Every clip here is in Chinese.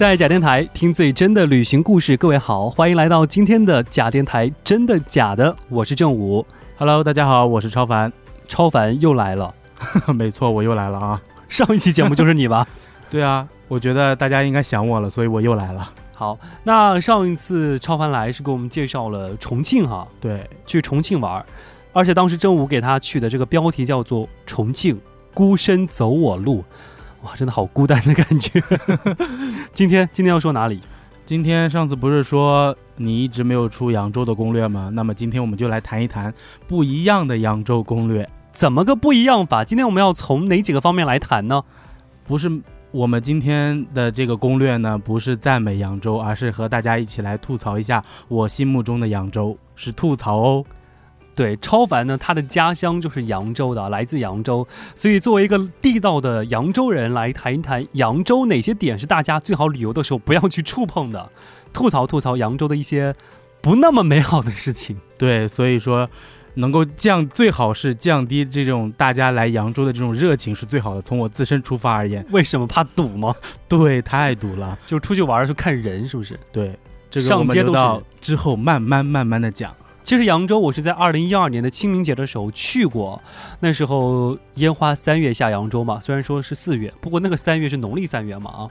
在假电台听最真的旅行故事，各位好，欢迎来到今天的假电台，真的假的？我是正午，Hello，大家好，我是超凡，超凡又来了，没错，我又来了啊！上一期节目就是你吧？对啊，我觉得大家应该想我了，所以我又来了。好，那上一次超凡来是给我们介绍了重庆哈，对，去重庆玩，而且当时正午给他取的这个标题叫做《重庆孤身走我路》。哇，真的好孤单的感觉。今天今天要说哪里？今天上次不是说你一直没有出扬州的攻略吗？那么今天我们就来谈一谈不一样的扬州攻略。怎么个不一样法？今天我们要从哪几个方面来谈呢？不是我们今天的这个攻略呢，不是赞美扬州，而是和大家一起来吐槽一下我心目中的扬州，是吐槽哦。对，超凡呢，他的家乡就是扬州的，来自扬州，所以作为一个地道的扬州人来谈一谈扬州哪些点是大家最好旅游的时候不要去触碰的，吐槽吐槽扬州的一些不那么美好的事情。对，所以说能够降，最好是降低这种大家来扬州的这种热情是最好的。从我自身出发而言，为什么怕堵吗？对，太堵了，就出去玩的时候看人是不是？对，这个上街都是之后慢慢慢慢的讲。其实扬州，我是在二零一二年的清明节的时候去过，那时候烟花三月下扬州嘛，虽然说是四月，不过那个三月是农历三月嘛啊。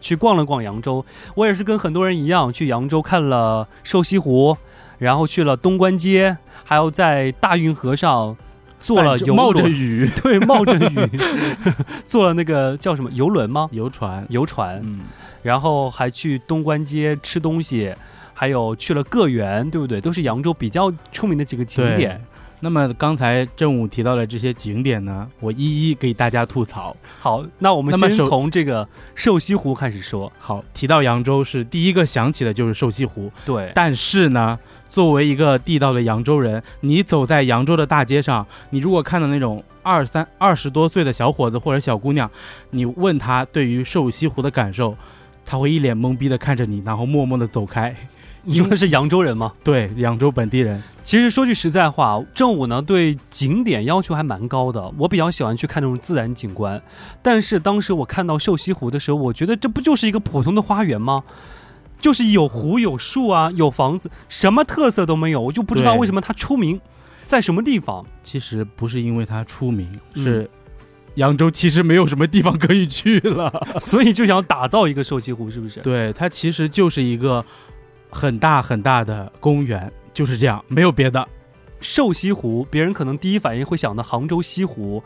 去逛了逛扬州，我也是跟很多人一样去扬州看了瘦西湖，然后去了东关街，还有在大运河上坐了游冒着雨，对，冒着雨 坐了那个叫什么游轮吗？游船，游船，嗯，然后还去东关街吃东西。还有去了个园，对不对？都是扬州比较出名的几个景点。那么刚才正午提到的这些景点呢，我一一给大家吐槽。好，那我们先从这个瘦西湖开始说。好，提到扬州是第一个想起的就是瘦西湖。对。但是呢，作为一个地道的扬州人，你走在扬州的大街上，你如果看到那种二三二十多岁的小伙子或者小姑娘，你问他对于瘦西湖的感受，他会一脸懵逼的看着你，然后默默的走开。你说的是扬州人吗？对，扬州本地人。其实说句实在话，正午呢对景点要求还蛮高的。我比较喜欢去看那种自然景观，但是当时我看到瘦西湖的时候，我觉得这不就是一个普通的花园吗？就是有湖有树啊，有房子，什么特色都没有。我就不知道为什么它出名，在什么地方？其实不是因为它出名，是扬州其实没有什么地方可以去了，所以就想打造一个瘦西湖，是不是？对，它其实就是一个。很大很大的公园就是这样，没有别的。瘦西湖，别人可能第一反应会想到杭州西湖，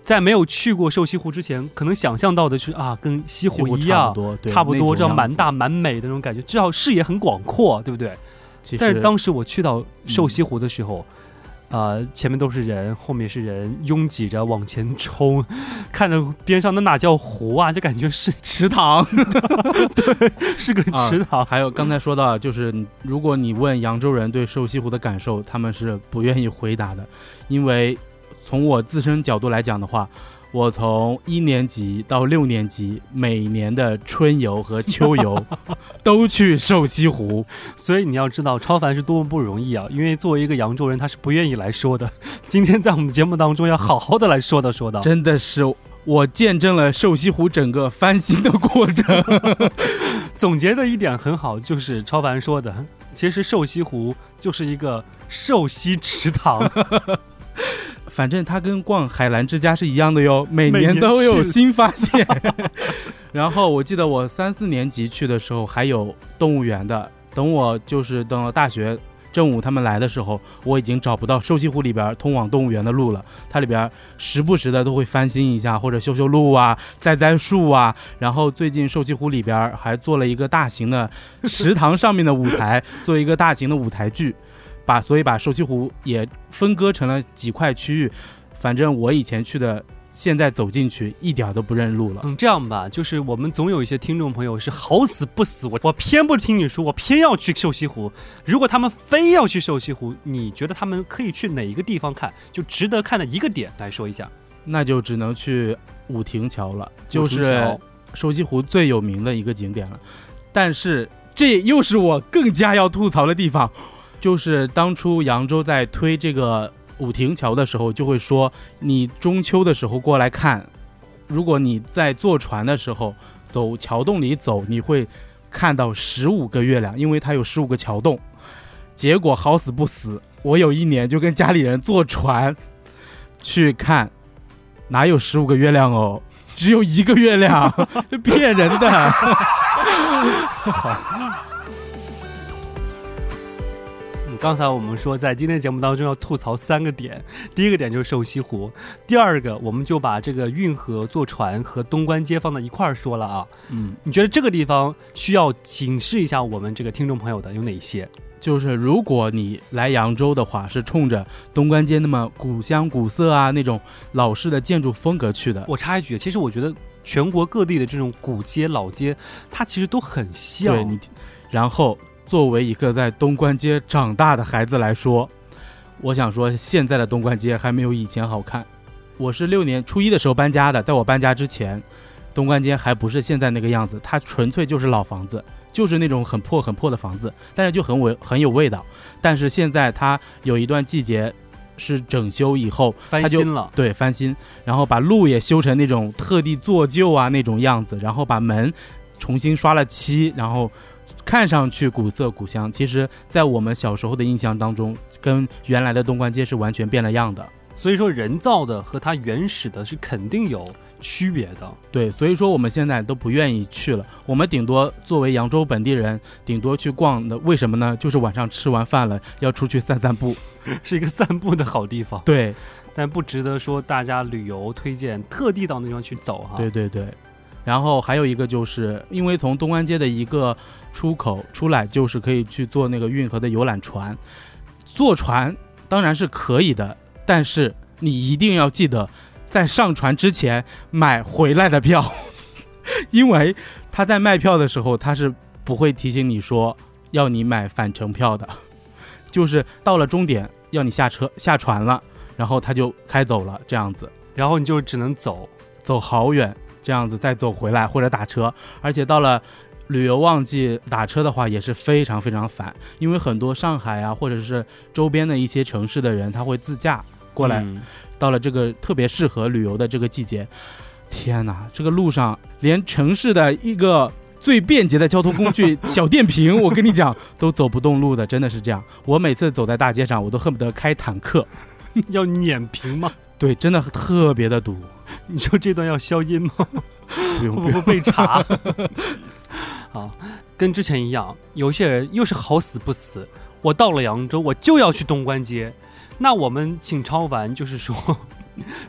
在没有去过瘦西湖之前，可能想象到的是啊，跟西湖一样，差不多，这样蛮大蛮美的那种感觉，至少视野很广阔，对不对？但是当时我去到瘦西湖的时候。呃，前面都是人，后面是人，拥挤着往前冲，看着边上那哪叫湖啊？就感觉是池塘，对，是个池塘。还有刚才说到，就是如果你问扬州人对瘦西湖的感受，他们是不愿意回答的，因为从我自身角度来讲的话。我从一年级到六年级，每年的春游和秋游 都去瘦西湖，所以你要知道超凡是多么不容易啊！因为作为一个扬州人，他是不愿意来说的。今天在我们节目当中要好好的来说道说道，真的是我见证了瘦西湖整个翻新的过程。总结的一点很好，就是超凡说的，其实瘦西湖就是一个瘦西池塘。反正它跟逛海澜之家是一样的哟，每年都有新发现。然后我记得我三四年级去的时候还有动物园的，等我就是等到大学正午他们来的时候，我已经找不到瘦西湖里边通往动物园的路了。它里边时不时的都会翻新一下，或者修修路啊、栽栽树啊。然后最近瘦西湖里边还做了一个大型的池塘上面的舞台，做一个大型的舞台剧。把所以把瘦西湖也分割成了几块区域，反正我以前去的，现在走进去一点都不认路了。嗯，这样吧，就是我们总有一些听众朋友是好死不死，我我偏不听你说，我偏要去瘦西湖。如果他们非要去瘦西湖，你觉得他们可以去哪一个地方看，就值得看的一个点来说一下？那就只能去武亭桥了，就是瘦西湖最有名的一个景点了。但是这又是我更加要吐槽的地方。就是当初扬州在推这个武亭桥的时候，就会说你中秋的时候过来看，如果你在坐船的时候走桥洞里走，你会看到十五个月亮，因为它有十五个桥洞。结果好死不死，我有一年就跟家里人坐船去看，哪有十五个月亮哦，只有一个月亮，骗人的。好。刚才我们说，在今天节目当中要吐槽三个点。第一个点就是瘦西湖，第二个我们就把这个运河坐船和东关街放到一块儿说了啊。嗯，你觉得这个地方需要警示一下我们这个听众朋友的有哪些？就是如果你来扬州的话，是冲着东关街那么古香古色啊那种老式的建筑风格去的。我插一句，其实我觉得全国各地的这种古街老街，它其实都很像。对你，然后。作为一个在东关街长大的孩子来说，我想说，现在的东关街还没有以前好看。我是六年初一的时候搬家的，在我搬家之前，东关街还不是现在那个样子，它纯粹就是老房子，就是那种很破很破的房子，但是就很味很有味道。但是现在它有一段季节是整修以后翻新了，对，翻新，然后把路也修成那种特地做旧啊那种样子，然后把门重新刷了漆，然后。看上去古色古香，其实，在我们小时候的印象当中，跟原来的东关街是完全变了样的。所以说，人造的和它原始的是肯定有区别的。对，所以说我们现在都不愿意去了。我们顶多作为扬州本地人，顶多去逛的。为什么呢？就是晚上吃完饭了，要出去散散步，是一个散步的好地方。对，但不值得说大家旅游推荐，特地到那地方去走哈。对对对。然后还有一个就是，因为从东关街的一个出口出来，就是可以去坐那个运河的游览船。坐船当然是可以的，但是你一定要记得，在上船之前买回来的票，因为他在卖票的时候，他是不会提醒你说要你买返程票的，就是到了终点要你下车下船了，然后他就开走了这样子，然后你就只能走，走好远。这样子再走回来或者打车，而且到了旅游旺季打车的话也是非常非常烦，因为很多上海啊或者是周边的一些城市的人他会自驾过来，到了这个特别适合旅游的这个季节，天哪，这个路上连城市的一个最便捷的交通工具小电瓶，我跟你讲都走不动路的，真的是这样。我每次走在大街上，我都恨不得开坦克，要碾平吗？对，真的特别的堵。你说这段要消音吗？会不会 被查？好，跟之前一样，有些人又是好死不死，我到了扬州，我就要去东关街。那我们请超凡，就是说，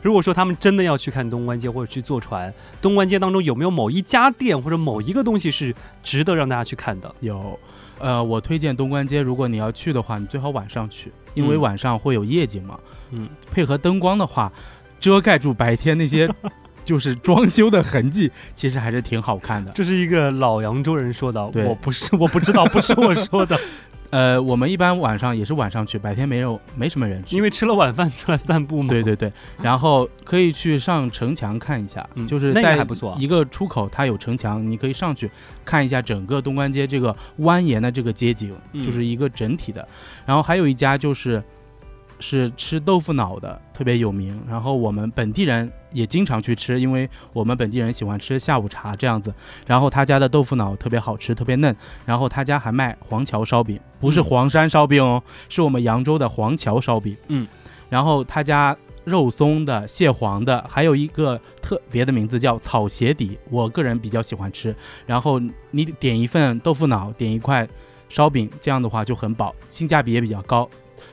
如果说他们真的要去看东关街或者去坐船，东关街当中有没有某一家店或者某一个东西是值得让大家去看的？有，呃，我推荐东关街，如果你要去的话，你最好晚上去，因为晚上会有夜景嘛。嗯，配合灯光的话。遮盖住白天那些 就是装修的痕迹，其实还是挺好看的。这是一个老扬州人说的，我不是，我不知道，不是我说的。呃，我们一般晚上也是晚上去，白天没有没什么人去，因为吃了晚饭出来散步嘛。对对对，然后可以去上城墙看一下，就是在一个出口，它有城墙，你可以上去看一下整个东关街这个蜿蜒的这个街景，就是一个整体的。然后还有一家就是。是吃豆腐脑的，特别有名。然后我们本地人也经常去吃，因为我们本地人喜欢吃下午茶这样子。然后他家的豆腐脑特别好吃，特别嫩。然后他家还卖黄桥烧饼，不是黄山烧饼哦，是我们扬州的黄桥烧饼。嗯。然后他家肉松的、蟹黄的，还有一个特别的名字叫草鞋底，我个人比较喜欢吃。然后你点一份豆腐脑，点一块烧饼，这样的话就很饱，性价比也比较高。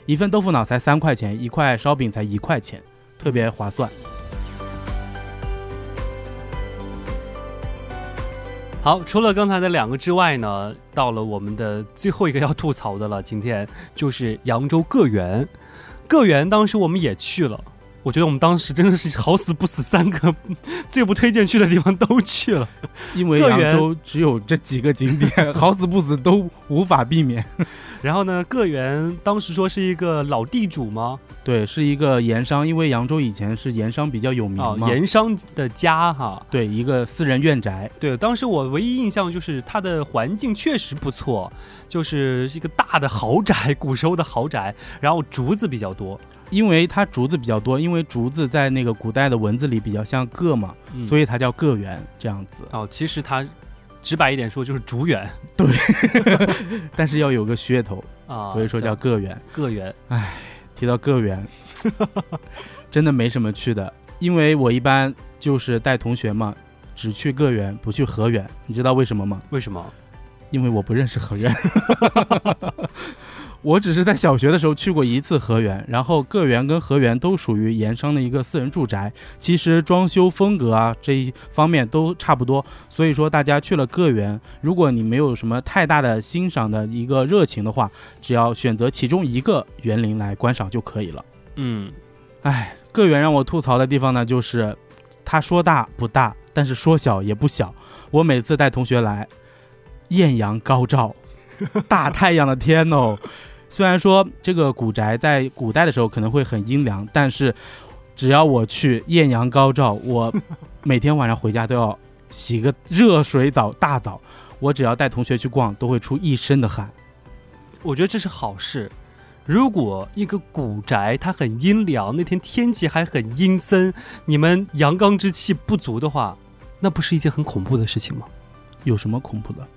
一份豆腐脑才三块钱，一块烧饼才一块钱，特别划算。好，除了刚才的两个之外呢，到了我们的最后一个要吐槽的了。今天就是扬州个园，个园当时我们也去了。我觉得我们当时真的是好死不死，三个 最不推荐去的地方都去了，因为扬州只有这几个景点，好死不死都无法避免。然后呢，个园当时说是一个老地主吗？对，是一个盐商，因为扬州以前是盐商比较有名嘛，盐商的家哈。对，一个私人院宅。对，当时我唯一印象就是它的环境确实不错，就是一个大的豪宅，古时候的豪宅，然后竹子比较多。因为它竹子比较多，因为竹子在那个古代的文字里比较像个嘛，所以它叫个园这样子。哦，其实它直白一点说就是竹园，对，但是要有个噱头啊，所以说叫个园。个园，哎，提到个园，真的没什么去的，因为我一般就是带同学嘛，只去个园不去河园，你知道为什么吗？为什么？因为我不认识河园。我只是在小学的时候去过一次河源，然后个园跟河源都属于盐商的一个私人住宅，其实装修风格啊这一方面都差不多，所以说大家去了个园，如果你没有什么太大的欣赏的一个热情的话，只要选择其中一个园林来观赏就可以了。嗯，哎，个园让我吐槽的地方呢，就是它说大不大，但是说小也不小。我每次带同学来，艳阳高照，大太阳的天哦。虽然说这个古宅在古代的时候可能会很阴凉，但是只要我去艳阳高照，我每天晚上回家都要洗个热水澡大澡。我只要带同学去逛，都会出一身的汗。我觉得这是好事。如果一个古宅它很阴凉，那天天气还很阴森，你们阳刚之气不足的话，那不是一件很恐怖的事情吗？有什么恐怖的？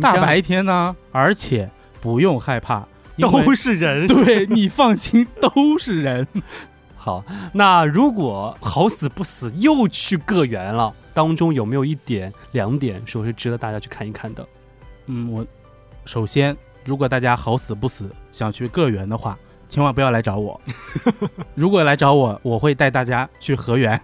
大白天呢，而且不用害怕。都是人，对你放心，都是人。好，那如果好死不死又去个园了，当中有没有一点、两点说是值得大家去看一看的？嗯，我首先，如果大家好死不死想去个园的话，千万不要来找我。如果来找我，我会带大家去河源。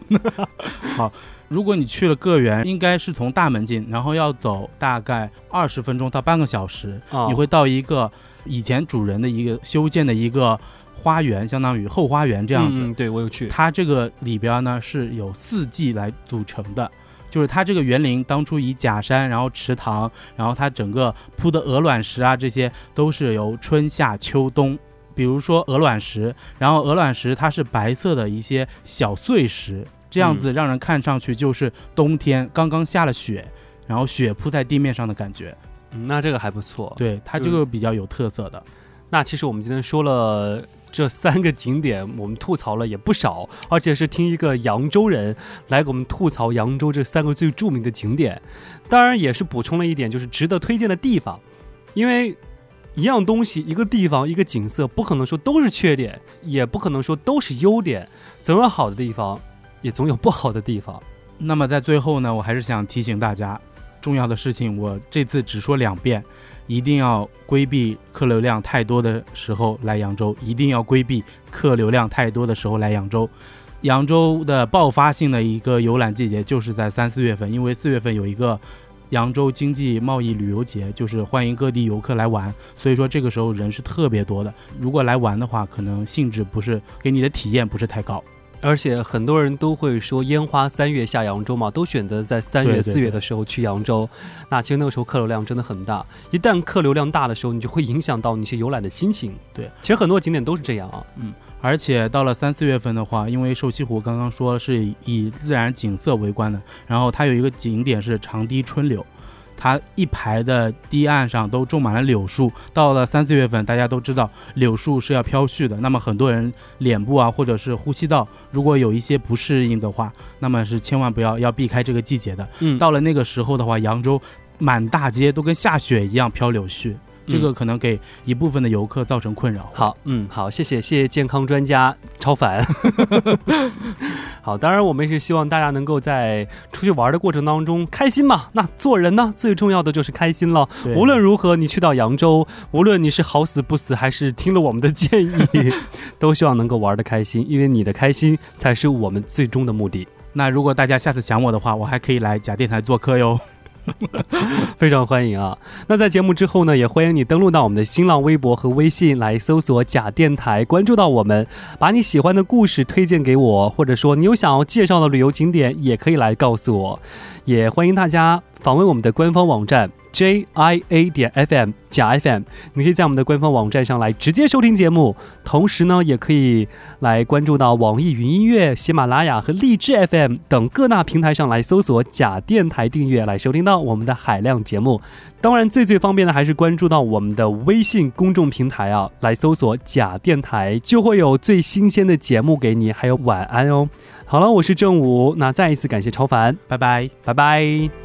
好，如果你去了个园，应该是从大门进，然后要走大概二十分钟到半个小时，你会到一个。以前主人的一个修建的一个花园，相当于后花园这样子。嗯，对我有去。它这个里边呢是有四季来组成的，就是它这个园林当初以假山，然后池塘，然后它整个铺的鹅卵石啊，这些都是由春夏秋冬。比如说鹅卵石，然后鹅卵石它是白色的一些小碎石，这样子让人看上去就是冬天刚刚下了雪，然后雪铺在地面上的感觉。嗯那这个还不错，对它这个比较有特色的。那其实我们今天说了这三个景点，我们吐槽了也不少，而且是听一个扬州人来给我们吐槽扬州这三个最著名的景点。当然也是补充了一点，就是值得推荐的地方。因为一样东西，一个地方，一个景色，不可能说都是缺点，也不可能说都是优点，总有好的地方，也总有不好的地方。那么在最后呢，我还是想提醒大家。重要的事情，我这次只说两遍，一定要规避客流量太多的时候来扬州，一定要规避客流量太多的时候来扬州。扬州的爆发性的一个游览季节就是在三四月份，因为四月份有一个扬州经济贸易旅游节，就是欢迎各地游客来玩，所以说这个时候人是特别多的。如果来玩的话，可能性质不是给你的体验不是太高。而且很多人都会说烟花三月下扬州嘛，都选择在三月四月的时候去扬州。那其实那个时候客流量真的很大，一旦客流量大的时候，你就会影响到你些游览的心情。对，其实很多景点都是这样啊。嗯，而且到了三四月份的话，因为瘦西湖刚刚说是以自然景色为观的，然后它有一个景点是长堤春柳。它一排的堤岸上都种满了柳树，到了三四月份，大家都知道柳树是要飘絮的，那么很多人脸部啊或者是呼吸道如果有一些不适应的话，那么是千万不要要避开这个季节的。嗯，到了那个时候的话，扬州满大街都跟下雪一样飘柳絮。这个可能给一部分的游客造成困扰。好，嗯，好，谢谢，谢谢健康专家超凡。好，当然我们也是希望大家能够在出去玩的过程当中开心嘛。那做人呢，最重要的就是开心了。无论如何，你去到扬州，无论你是好死不死，还是听了我们的建议，都希望能够玩的开心，因为你的开心才是我们最终的目的。那如果大家下次想我的话，我还可以来假电台做客哟。非常欢迎啊！那在节目之后呢，也欢迎你登录到我们的新浪微博和微信来搜索“假电台”，关注到我们，把你喜欢的故事推荐给我，或者说你有想要介绍的旅游景点，也可以来告诉我。也欢迎大家访问我们的官方网站 J I A 点 F M 假 F M，你可以在我们的官方网站上来直接收听节目，同时呢，也可以来关注到网易云音乐、喜马拉雅和荔枝 F M 等各大平台上来搜索假电台订阅，来收听到我们的海量节目。当然，最最方便的还是关注到我们的微信公众平台啊，来搜索假电台，就会有最新鲜的节目给你，还有晚安哦。好了，我是正午，那再一次感谢超凡，拜拜，拜拜。